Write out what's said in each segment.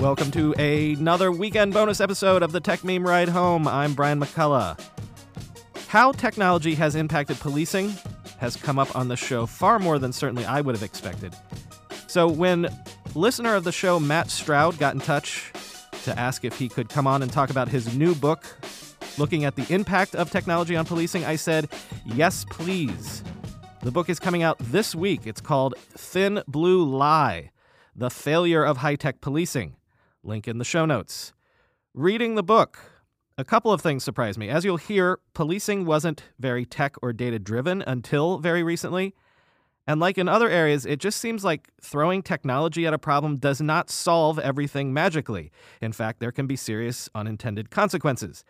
Welcome to another weekend bonus episode of the Techmeme Ride Home. I'm Brian McCullough. How technology has impacted policing has come up on the show far more than certainly I would have expected. So when listener of the show Matt Stroud got in touch to ask if he could come on and talk about his new book looking at the impact of technology on policing, I said, "Yes, please." The book is coming out this week. It's called Thin Blue Lie: The Failure of High-Tech Policing. Link in the show notes. Reading the book, a couple of things surprised me. As you'll hear, policing wasn't very tech or data driven until very recently. And like in other areas, it just seems like throwing technology at a problem does not solve everything magically. In fact, there can be serious unintended consequences.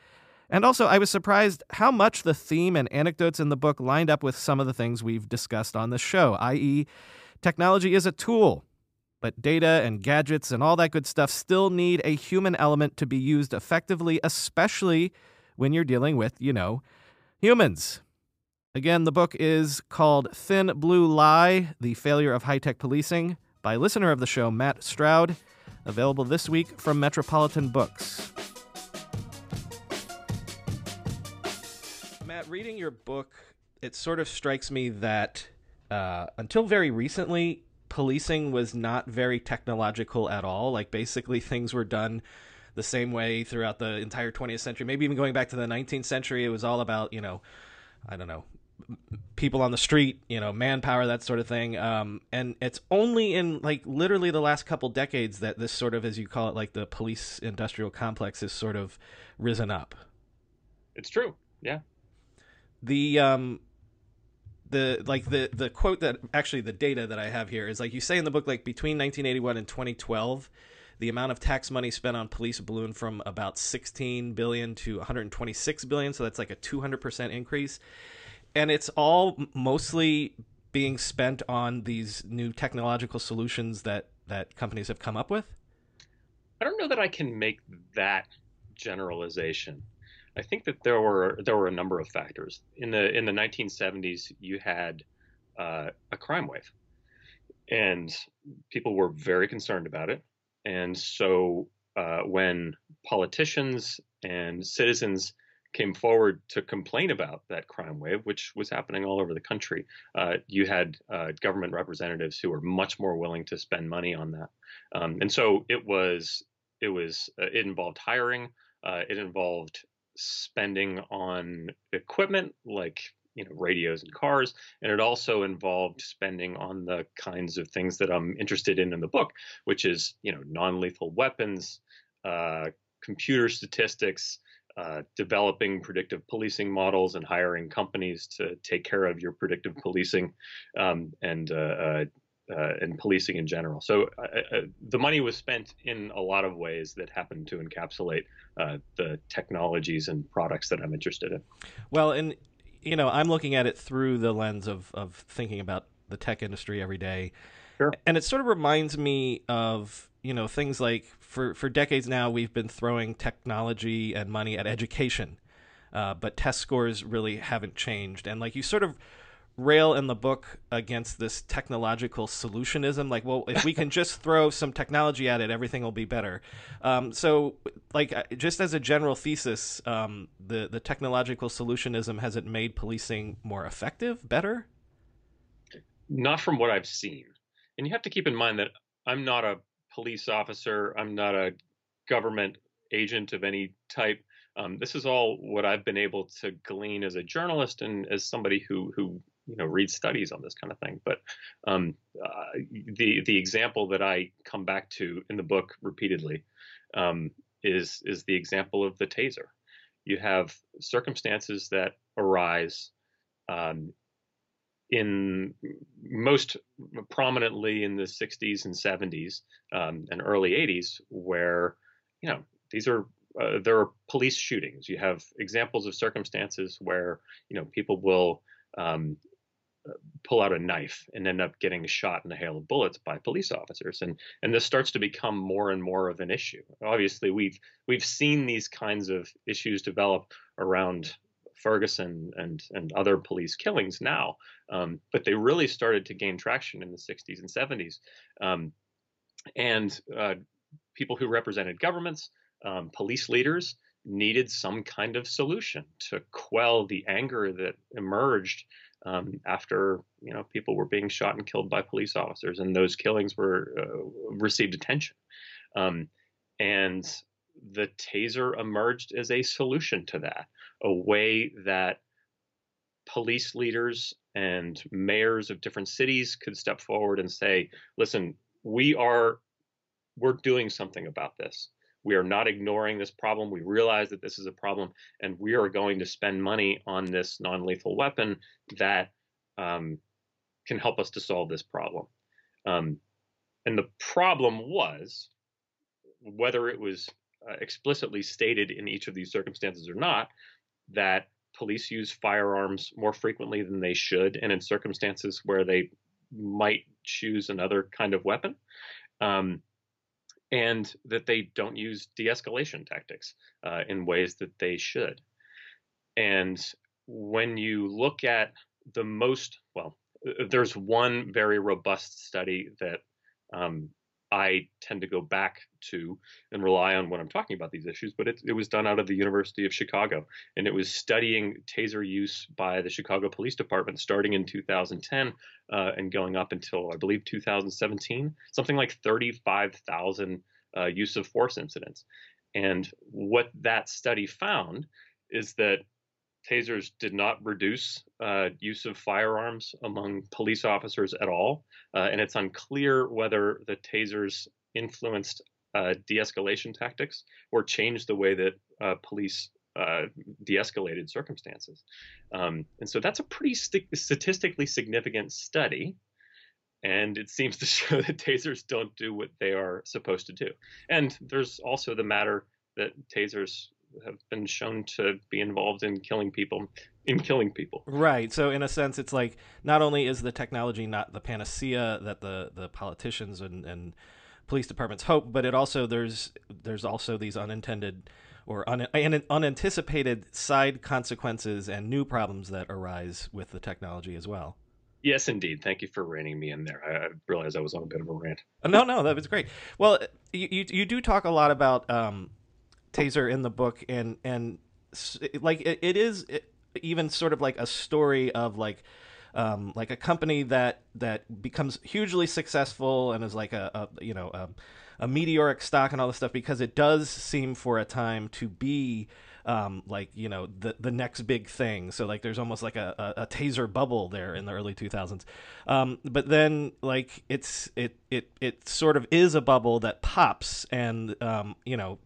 And also, I was surprised how much the theme and anecdotes in the book lined up with some of the things we've discussed on the show, i.e., technology is a tool, but data and gadgets and all that good stuff still need a human element to be used effectively, especially when you're dealing with, you know, humans. Again, the book is called Thin Blue Lie The Failure of High Tech Policing by listener of the show, Matt Stroud. Available this week from Metropolitan Books. Matt, reading your book, it sort of strikes me that uh, until very recently, policing was not very technological at all. Like, basically, things were done the same way throughout the entire 20th century. Maybe even going back to the 19th century, it was all about, you know, I don't know, people on the street, you know, manpower, that sort of thing. Um, and it's only in like literally the last couple decades that this sort of, as you call it, like the police industrial complex has sort of risen up. It's true. Yeah. The um, the like the the quote that actually the data that I have here is like you say in the book like between 1981 and 2012 the amount of tax money spent on police ballooned from about 16 billion to 126 billion so that's like a 200% increase and it's all mostly being spent on these new technological solutions that that companies have come up with I don't know that I can make that generalization. I think that there were there were a number of factors in the in the 1970s. You had uh, a crime wave, and people were very concerned about it. And so uh, when politicians and citizens came forward to complain about that crime wave, which was happening all over the country, uh, you had uh, government representatives who were much more willing to spend money on that. Um, and so it was it was uh, it involved hiring, uh, it involved spending on equipment like you know radios and cars and it also involved spending on the kinds of things that i'm interested in in the book which is you know non-lethal weapons uh, computer statistics uh, developing predictive policing models and hiring companies to take care of your predictive policing um, and uh, uh, and policing in general. So uh, uh, the money was spent in a lot of ways that happen to encapsulate uh, the technologies and products that I'm interested in. Well, and you know, I'm looking at it through the lens of of thinking about the tech industry every day, Sure. and it sort of reminds me of you know things like for for decades now we've been throwing technology and money at education, uh, but test scores really haven't changed, and like you sort of rail in the book against this technological solutionism like well if we can just throw some technology at it everything will be better um, so like just as a general thesis um, the the technological solutionism has it made policing more effective better Not from what I've seen. And you have to keep in mind that I'm not a police officer, I'm not a government agent of any type. Um, this is all what I've been able to glean as a journalist and as somebody who who you know read studies on this kind of thing. But um, uh, the the example that I come back to in the book repeatedly um, is is the example of the taser. You have circumstances that arise um, in most prominently in the 60s and 70s um, and early 80s, where you know these are uh, there are police shootings. You have examples of circumstances where you know people will um, pull out a knife and end up getting shot in a hail of bullets by police officers. And and this starts to become more and more of an issue. Obviously we've we've seen these kinds of issues develop around Ferguson and and other police killings now um, but they really started to gain traction in the 60s and 70s um, and uh, people who represented governments um, police leaders needed some kind of solution to quell the anger that emerged um, after you know people were being shot and killed by police officers, and those killings were uh, received attention. Um, and the taser emerged as a solution to that, a way that police leaders and mayors of different cities could step forward and say, "Listen, we are we're doing something about this." We are not ignoring this problem. We realize that this is a problem, and we are going to spend money on this non lethal weapon that um, can help us to solve this problem. Um, and the problem was whether it was uh, explicitly stated in each of these circumstances or not that police use firearms more frequently than they should, and in circumstances where they might choose another kind of weapon. Um, and that they don't use de-escalation tactics uh, in ways that they should. And when you look at the most, well, there's one very robust study that um, I tend to go back to and rely on when I'm talking about these issues, but it, it, was done out of the University of Chicago. And it was studying taser use by the Chicago Police Department starting in 2010 uh, and going up until, I believe, 2017, something like 35,000 uh, use of force incidents. And what that study found is that tasers did not reduce uh, use of firearms among police officers at all. Uh, and it's unclear whether the tasers influenced uh, de escalation tactics or changed the way that uh, police uh, de escalated circumstances. Um, and so that's a pretty st- statistically significant study. And it seems to show that tasers don't do what they are supposed to do. And there's also the matter that tasers have been shown to be involved in killing people in killing people right so in a sense it's like not only is the technology not the panacea that the the politicians and, and police departments hope but it also there's there's also these unintended or un, unanticipated side consequences and new problems that arise with the technology as well Yes, indeed. Thank you for reining me in there. I, I realized I was on a bit of a rant. No, no, that was great. Well, you you, you do talk a lot about um, taser in the book and and like it, it is even sort of like a story of like um, like a company that that becomes hugely successful and is like a, a you know a, a, meteoric stock and all this stuff because it does seem for a time to be um, like you know the the next big thing. So like there's almost like a, a, a taser bubble there in the early 2000s. Um, but then like it's it it it sort of is a bubble that pops and um, you know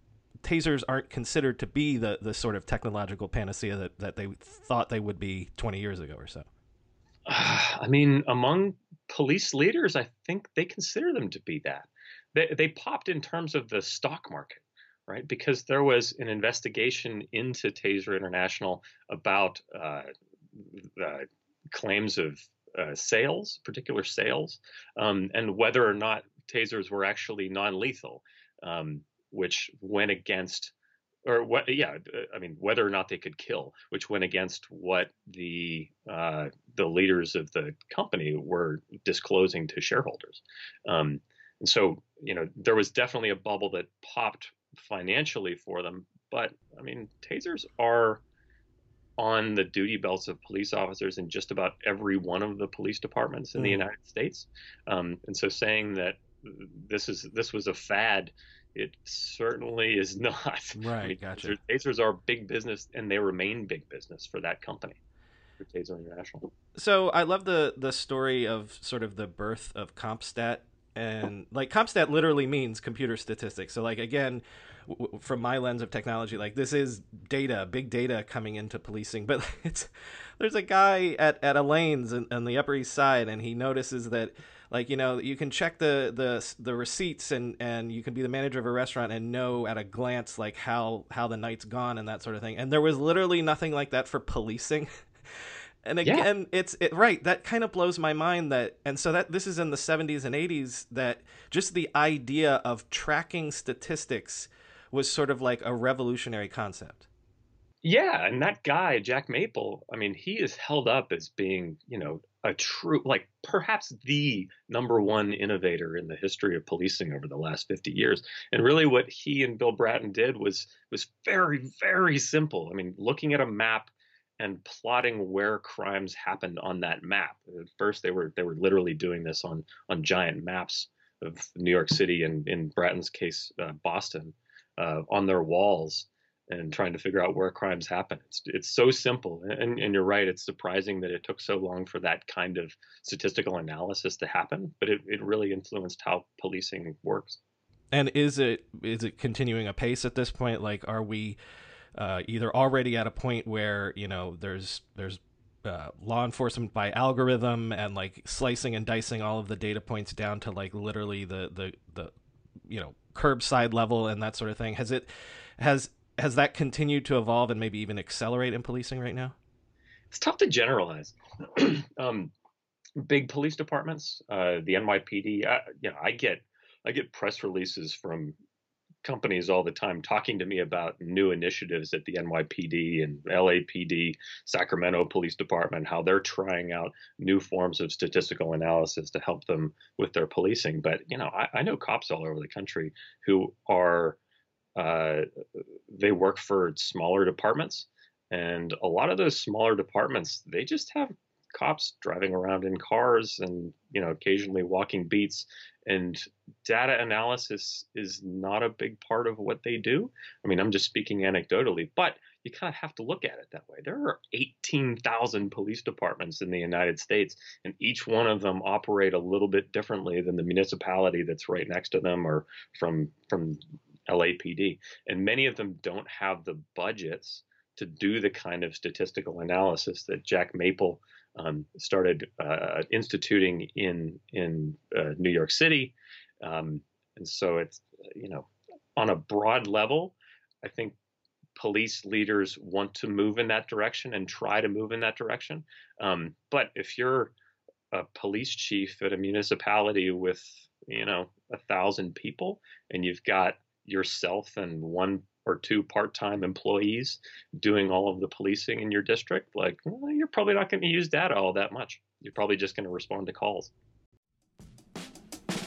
tasers aren't considered to be the, the sort of technological panacea that, that they thought they would be 20 years ago or so. I mean, among police leaders, I think they consider them to be that. They, they popped in terms of the stock market, right? Because there was an investigation into Taser International about uh, claims of uh, sales, particular sales, um, and whether or not tasers were actually non lethal. Um, which went against or what yeah i mean whether or not they could kill which went against what the uh, the leaders of the company were disclosing to shareholders um, and so you know there was definitely a bubble that popped financially for them but i mean tasers are on the duty belts of police officers in just about every one of the police departments in mm. the united states um, and so saying that this is this was a fad it certainly is not. Right, I mean, gotcha. Tasers are big business, and they remain big business for that company, for Taser International. So I love the the story of sort of the birth of CompStat and like CompStat literally means computer statistics. So like again, w- from my lens of technology, like this is data, big data coming into policing. But it's there's a guy at at Elaine's on the Upper East Side, and he notices that like you know you can check the the the receipts and and you can be the manager of a restaurant and know at a glance like how how the night's gone and that sort of thing. And there was literally nothing like that for policing. And again yeah. it's it right that kind of blows my mind that and so that this is in the 70s and 80s that just the idea of tracking statistics was sort of like a revolutionary concept. Yeah, and that guy, Jack Maple, I mean, he is held up as being, you know, a true, like perhaps the number one innovator in the history of policing over the last 50 years. And really, what he and Bill Bratton did was was very, very simple. I mean, looking at a map and plotting where crimes happened on that map. At first, they were they were literally doing this on on giant maps of New York City and in Bratton's case, uh, Boston, uh, on their walls and trying to figure out where crimes happen. It's it's so simple, and and you're right. It's surprising that it took so long for that kind of statistical analysis to happen, but it, it really influenced how policing works. And is it is it continuing apace at this point? Like, are we uh, either already at a point where you know there's there's uh, law enforcement by algorithm and like slicing and dicing all of the data points down to like literally the the the you know curbside level and that sort of thing has it has has that continued to evolve and maybe even accelerate in policing right now? It's tough to generalize. um, big police departments, uh, the NYPD. I, you know, I get I get press releases from companies all the time talking to me about new initiatives at the NYPD and LAPD, Sacramento Police Department, how they're trying out new forms of statistical analysis to help them with their policing. But you know, I, I know cops all over the country who are uh, they work for smaller departments, and a lot of those smaller departments they just have cops driving around in cars and you know occasionally walking beats and data analysis is not a big part of what they do. I mean i'm just speaking anecdotally but you kind of have to look at it that way. There are 18,000 police departments in the united states and each one of them operate a little bit differently than the municipality that's right next to them or from from LAPD. And many of them don't have the budgets to do the kind of statistical analysis that Jack Maple um, started uh, instituting in in uh, New York City. Um, and so it's you know on a broad level, I think police leaders want to move in that direction and try to move in that direction. Um, but if you're a police chief at a municipality with you know a thousand people and you've got yourself and one or two part-time employees doing all of the policing in your district like well, you're probably not going to use data all that much. You're probably just going to respond to calls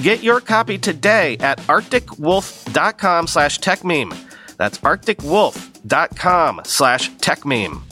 Get your copy today at arcticwolf.com slash techmeme. That's arcticwolf.com slash techmeme.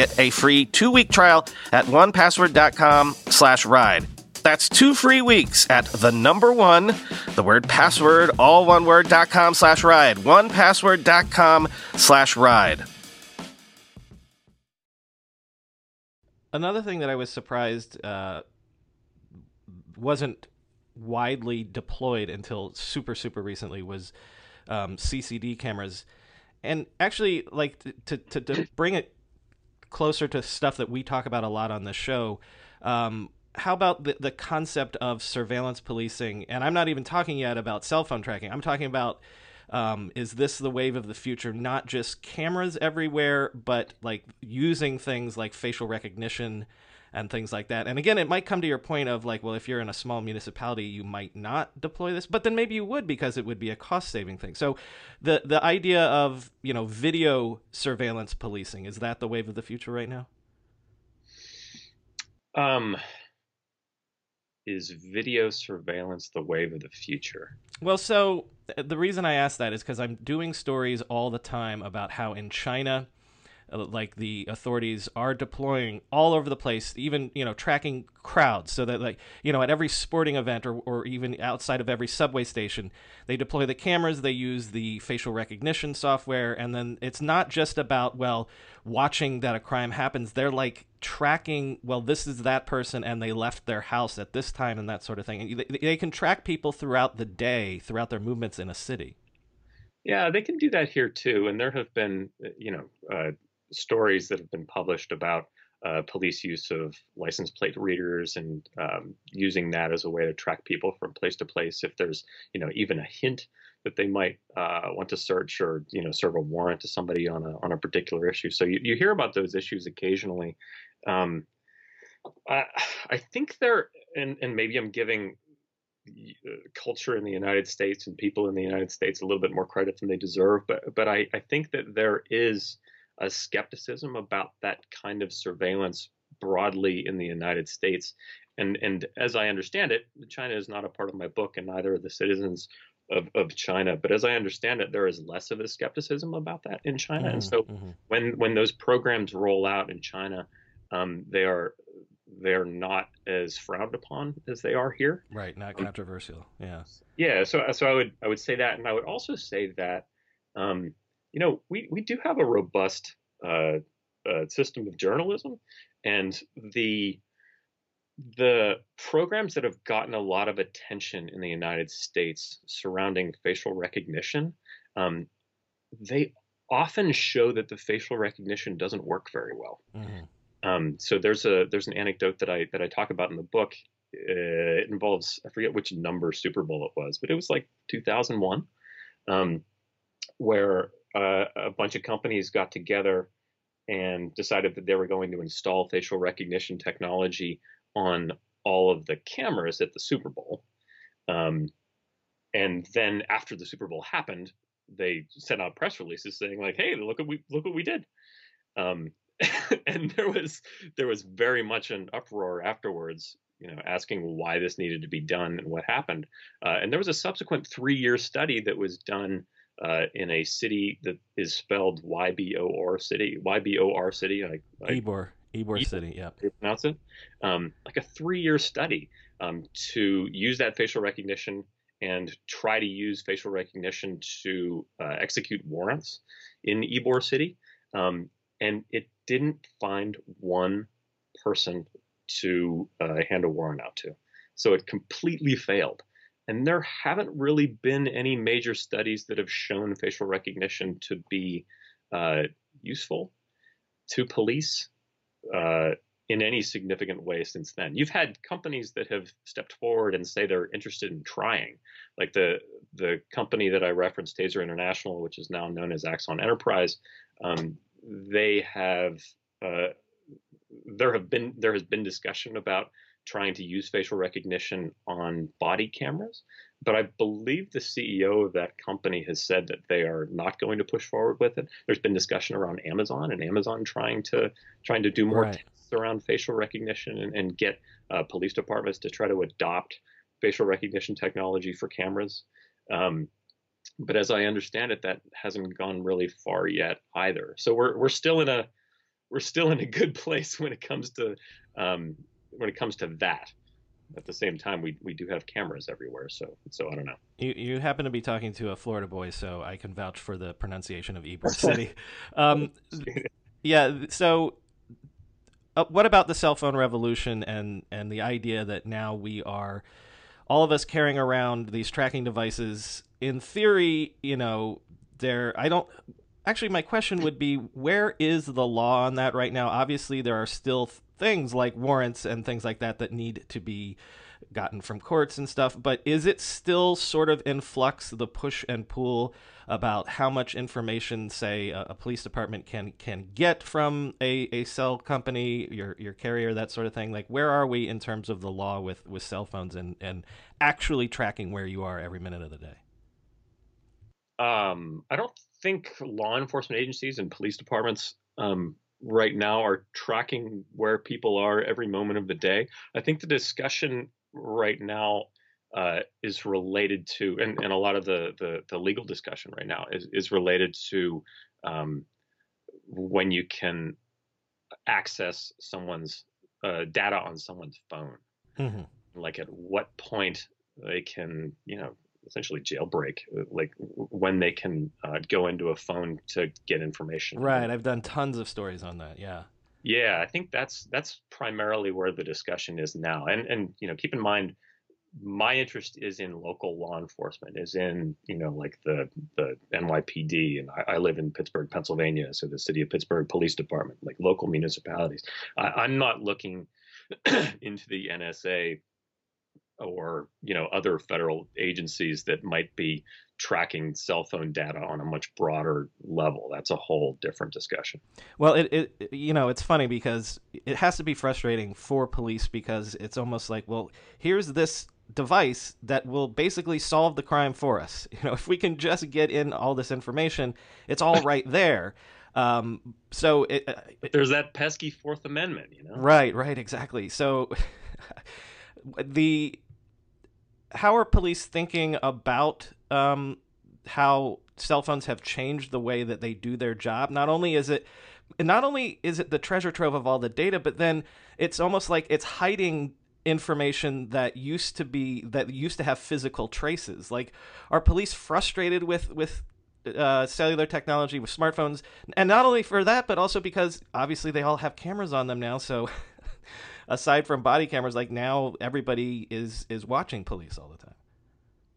get a free two-week trial at onepassword.com slash ride. That's two free weeks at the number one, the word password, all one word, dot com slash ride. Onepassword.com slash ride. Another thing that I was surprised uh, wasn't widely deployed until super super recently was um, CCD cameras, and actually like to, to to bring it closer to stuff that we talk about a lot on the show. Um, how about the, the concept of surveillance policing? And I'm not even talking yet about cell phone tracking. I'm talking about um, is this the wave of the future? Not just cameras everywhere, but like using things like facial recognition and things like that. And again, it might come to your point of like, well, if you're in a small municipality, you might not deploy this, but then maybe you would because it would be a cost saving thing. So the the idea of, you know, video surveillance policing, is that the wave of the future right now? Um is video surveillance the wave of the future? Well, so the reason I ask that is because I'm doing stories all the time about how in China, uh, like the authorities are deploying all over the place, even you know tracking crowds, so that like you know at every sporting event or or even outside of every subway station, they deploy the cameras, they use the facial recognition software, and then it's not just about well watching that a crime happens. They're like tracking well this is that person and they left their house at this time and that sort of thing. and They, they can track people throughout the day, throughout their movements in a city. Yeah, they can do that here too, and there have been you know. Uh, stories that have been published about uh, police use of license plate readers and um, using that as a way to track people from place to place if there's you know even a hint that they might uh, want to search or you know serve a warrant to somebody on a on a particular issue. So you, you hear about those issues occasionally. Um, I, I think they're and, and maybe i'm giving uh, culture in the United States and people in the United States a little bit more credit than they deserve but but I, I think that there is a skepticism about that kind of surveillance broadly in the United States. And and as I understand it, China is not a part of my book, and neither are the citizens of, of China. But as I understand it, there is less of a skepticism about that in China. Mm-hmm, and so mm-hmm. when when those programs roll out in China, um, they are they're not as frowned upon as they are here. Right, not um, controversial. Yeah. Yeah. So so I would I would say that, and I would also say that um, you know, we, we do have a robust uh, uh, system of journalism, and the the programs that have gotten a lot of attention in the United States surrounding facial recognition, um, they often show that the facial recognition doesn't work very well. Mm-hmm. Um, so there's a there's an anecdote that I that I talk about in the book. Uh, it involves I forget which number Super Bowl it was, but it was like 2001, um, where uh, a bunch of companies got together and decided that they were going to install facial recognition technology on all of the cameras at the Super Bowl. Um, and then after the Super Bowl happened, they sent out press releases saying like, "Hey, look what we look what we did." Um, and there was there was very much an uproar afterwards, you know, asking why this needed to be done and what happened. Uh, and there was a subsequent three year study that was done uh, in a city that is spelled Y B O R city, Y B O R city. Like, Ybor, Ybor City. Yeah, you pronounce it. Um, like a three-year study um, to use that facial recognition and try to use facial recognition to uh, execute warrants in Ybor City, um, and it didn't find one person to uh, hand a warrant out to. So it completely failed. And there haven't really been any major studies that have shown facial recognition to be uh, useful to police uh, in any significant way since then. You've had companies that have stepped forward and say they're interested in trying, like the the company that I referenced, Taser International, which is now known as Axon Enterprise. Um, they have uh, there have been there has been discussion about trying to use facial recognition on body cameras, but I believe the CEO of that company has said that they are not going to push forward with it. There's been discussion around Amazon and Amazon trying to trying to do more Right. tests around facial recognition and, and get uh, police departments to try to adopt facial recognition technology for cameras. Um, but as I understand it, that hasn't gone really far yet either. So we're we're still in a we're still in a good place when it comes to um, when it comes to that. At the same time, we we do have cameras everywhere, so so I don't know. You, you happen to be talking to a Florida boy, so I can vouch for the pronunciation of Ybor City. um, yeah, so uh, what about the cell phone revolution and, and the idea that now we are, all of us carrying around these tracking devices? In theory, you know, there, I don't, actually, my question would be where is the law on that right now? Obviously, there are still th- things like warrants and things like that that need to be gotten from courts and stuff, but is it still sort of in flux, the push and pull about how much information, say, a, a police department can can get from a, a cell company, your your carrier, that sort of thing? Like, where are we in terms of the law with, with cell phones and, and actually tracking where you are every minute of the day? Um, I don't think law enforcement agencies and police departments um, right now are tracking where people are every moment of the day. I think the discussion right now uh, is related to, and, and a lot of the, the, the legal discussion right now is, is related to um, when you can access someone's uh, data on someone's phone. Mm-hmm. Like at what point they can, you know, essentially jailbreak, like when they can uh, go into a phone to get information. Right. I've done tons of stories on that. Yeah. Yeah, I think that's that's primarily where the discussion is now. And and you know, keep in mind, my interest is in local law enforcement, is in you know like the the NYPD, and I, I live in Pittsburgh, Pennsylvania, so the City of Pittsburgh Police Department, like local municipalities. I, I'm not looking into the NSA or you know other federal agencies that might be tracking cell phone data on a much broader level. That's a whole different discussion. Well, it, it you know it's funny because it has to be frustrating for police because it's almost like, well, here's this device that will basically solve the crime for us. You know, if we can just get in all this information, it's all right there. Um, so it, But there's that pesky Fourth Amendment, you know. Right, right, exactly. So the how are police thinking about um, how cell phones have changed the way that they do their job? Not only is it not only is it the treasure trove of all the data, but then it's almost like it's hiding information that used to be that used to have physical traces. Like are police frustrated with with uh, cellular technology with smartphones, and not only for that, but also because obviously they all have cameras on them now. So, aside from body cameras, like now everybody is is watching police all the time.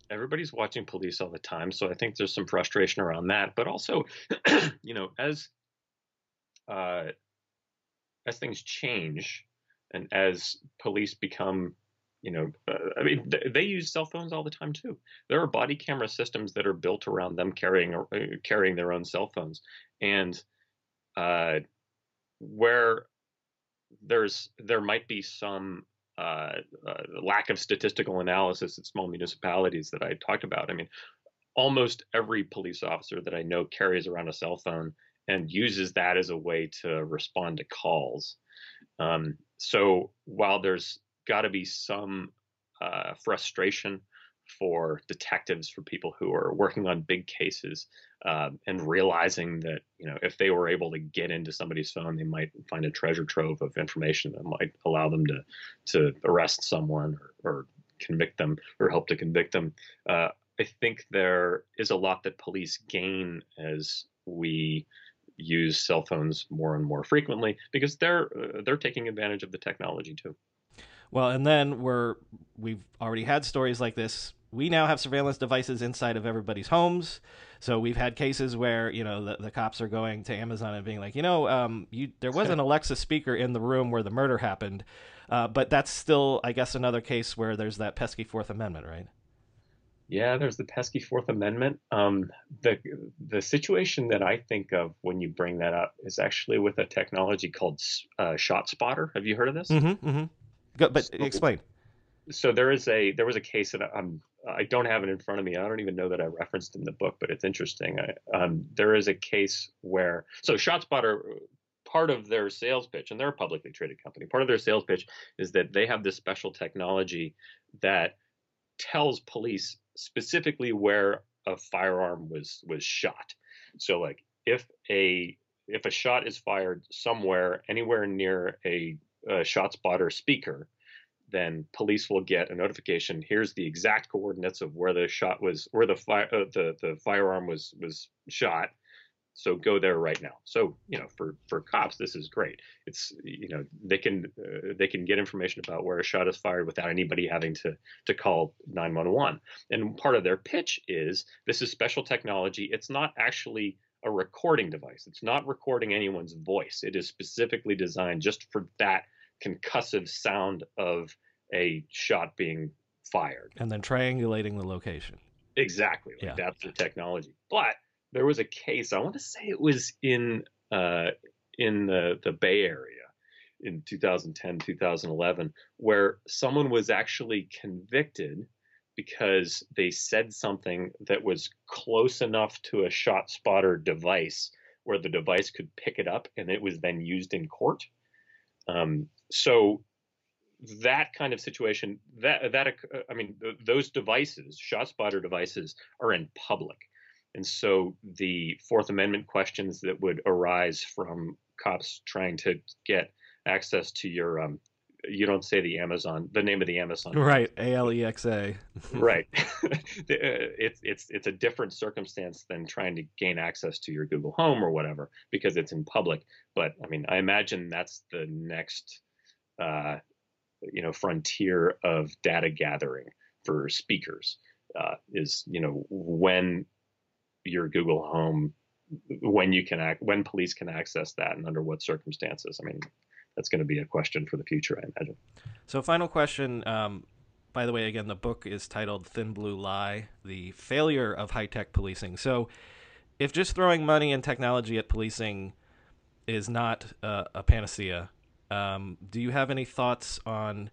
Everybody's watching police all the time, so I think there's some frustration around that. But also, you know, as uh, as things change, and as police become you know, uh, I mean, th- they use cell phones all the time too. There are body camera systems that are built around them carrying uh, carrying their own cell phones, and uh, where there's there might be some uh, uh, lack of statistical analysis at small municipalities that I talked about. I mean, almost every police officer that I know carries around a cell phone and uses that as a way to respond to calls. Um, so while there's got to be some uh, frustration for detectives, for people who are working on big cases, uh, and realizing that you know if they were able to get into somebody's phone, they might find a treasure trove of information that might allow them to to arrest someone or, or convict them or help to convict them. Uh, I think there is a lot that police gain as we use cell phones more and more frequently because they're uh, they're taking advantage of the technology too. Well, and then we're we've already had stories like this. We now have surveillance devices inside of everybody's homes. So we've had cases where you know the, the cops are going to Amazon and being like, you know, um, you there was an Alexa speaker in the room where the murder happened, uh, but that's still, I guess, another case where there's that pesky Fourth Amendment, right? Yeah, there's the pesky Fourth Amendment. Um, the the situation that I think of when you bring that up is actually with a technology called uh, ShotSpotter. Have you heard of this? Mm-hmm, mm-hmm. Go, but so, explain. So there is a there was a case that I'm I don't have it in front of me. I don't even know that I referenced in the book, but it's interesting. I, um, there is a case where so ShotSpotter part of their sales pitch, and they're a publicly traded company. Part of their sales pitch is that they have this special technology that tells police specifically where a firearm was was shot. So like if a if a shot is fired somewhere anywhere near a, a ShotSpotter speaker, then police will get a notification. Here's the exact coordinates of where the shot was, where the fire, uh, the the firearm was was shot, so go there right now. So you know for for cops this is great. It's you know they can uh, they can get information about where a shot is fired without anybody having to to call 911 and part of their pitch is this is special technology. It's not actually a recording device. It's not recording anyone's voice. It is specifically designed just for that concussive sound of a shot being fired and then triangulating the location exactly like yeah. that's the technology but there was a case. I want to say it was in uh, in the the Bay Area in 2010 2011 where someone was actually convicted because they said something that was close enough to a ShotSpotter device where the device could pick it up and it was then used in court. Um, so that kind of situation, that that uh, I mean, those devices, ShotSpotter devices, are in public. And so the Fourth Amendment questions that would arise from cops trying to get access to your um, you don't say the Amazon, the name of the Amazon. Right, A L E X A. right. it's it's it's a different circumstance than trying to gain access to your Google Home or whatever because it's in public. But I mean, I imagine that's the next, uh, you know, frontier of data gathering for speakers. Uh, is you know when your Google Home when you can act when police can access that and under what circumstances. I mean, that's going to be a question for the future, I imagine. So, final question. Um, by the way, again, the book is titled Thin Blue Lie The Failure of High Tech Policing. So, if just throwing money and technology at policing is not uh, a panacea, um, do you have any thoughts on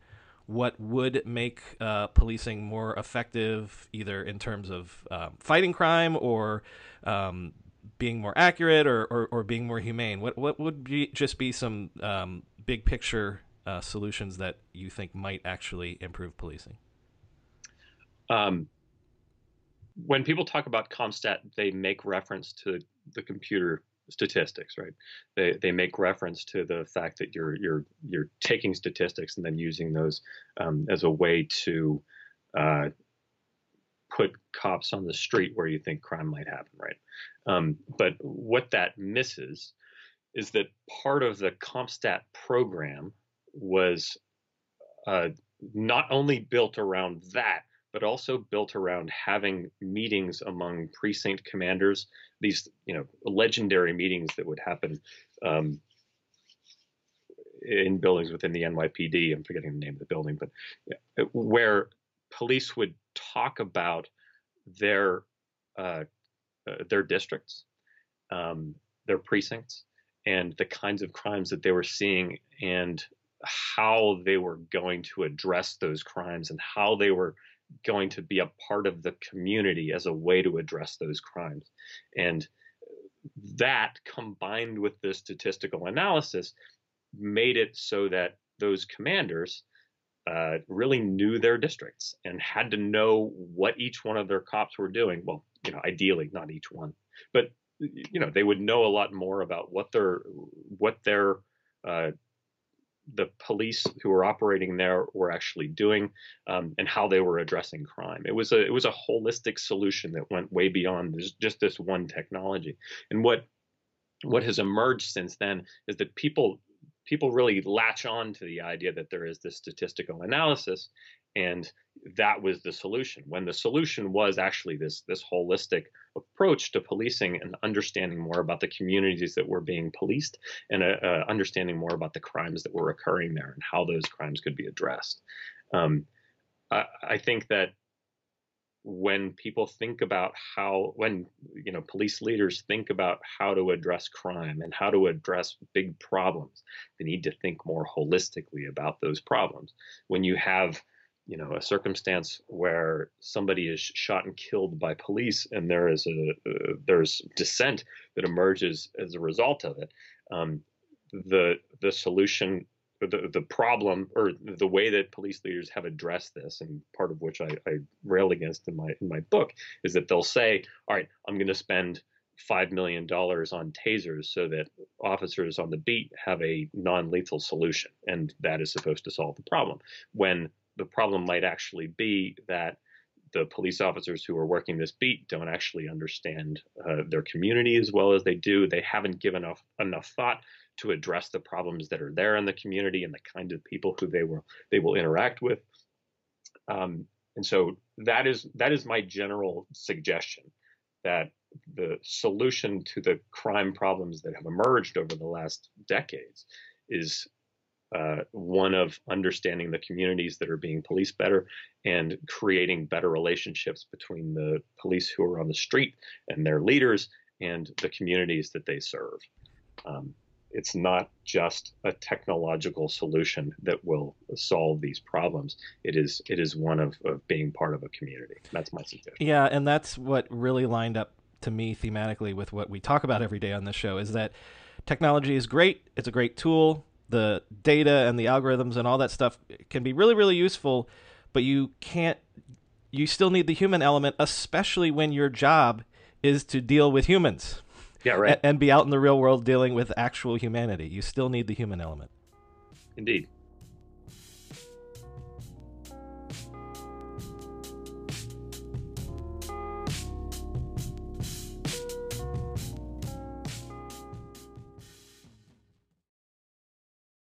what would make uh, policing more effective, either in terms of um, fighting crime or um, being more accurate or, or, or, being more humane? What what would be just be some um, big picture uh, solutions that you think might actually improve policing? Um, when people talk about CompStat, they make reference to the computer statistics, right? They they make reference to the fact that you're you're you're taking statistics and then using those um, as a way to uh, put cops on the street where you think crime might happen, right? Um, but what that misses is that part of the CompStat program was uh, not only built around that, but also built around having meetings among precinct commanders. These, you know, legendary meetings that would happen um, in buildings within the NYPD. I'm forgetting the name of the building, but yeah, where police would talk about their uh, uh, their districts, um, their precincts, and the kinds of crimes that they were seeing, and how they were going to address those crimes, and how they were going to be a part of the community as a way to address those crimes. And that combined with the statistical analysis made it so that those commanders uh, really knew their districts and had to know what each one of their cops were doing. Well, you know, ideally not each one, but you know, they would know a lot more about what their what their uh, the police who were operating there were actually doing um, and how they were addressing crime. It was a it was a holistic solution that went way beyond this, just this one technology. And what what has emerged since then is that people people really latch on to the idea that there is this statistical analysis and that was the solution. When the solution was actually this this holistic approach to policing and understanding more about the communities that were being policed and uh, uh, understanding more about the crimes that were occurring there and how those crimes could be addressed. Um, I, I, think that when people think about how when you know police leaders think about how to address crime and how to address big problems they need to think more holistically about those problems. When you have you know a circumstance where somebody is shot and killed by police and there is a uh, there's dissent that emerges as a result of it um, the the solution the, the problem or the way that police leaders have addressed this, and part of which I, I rail against in my in my book, is that they'll say, "All right, I'm going to spend five million dollars on tasers so that officers on the beat have a non-lethal solution, and that is supposed to solve the problem." When the problem might actually be that the police officers who are working this beat don't actually understand uh, their community as well as they do. They haven't given enough enough thought to address the problems that are there in the community and the kind of people who they will they will interact with. Um, and so that is that is my general suggestion that the solution to the crime problems that have emerged over the last decades is uh, one of understanding the communities that are being policed better and creating better relationships between the police who are on the street and their leaders and the communities that they serve. Um, it's not just a technological solution that will solve these problems. It is it is one of, of being part of a community. That's my suggestion. Yeah, and that's what really lined up to me thematically with what we talk about every day on this show is that technology is great. It's a great tool. The data and the algorithms and all that stuff can be really really useful, but you can't you still need the human element especially when your job is to deal with humans yeah, right. And, and be out in the real world dealing with actual humanity. You still need the human element. Indeed.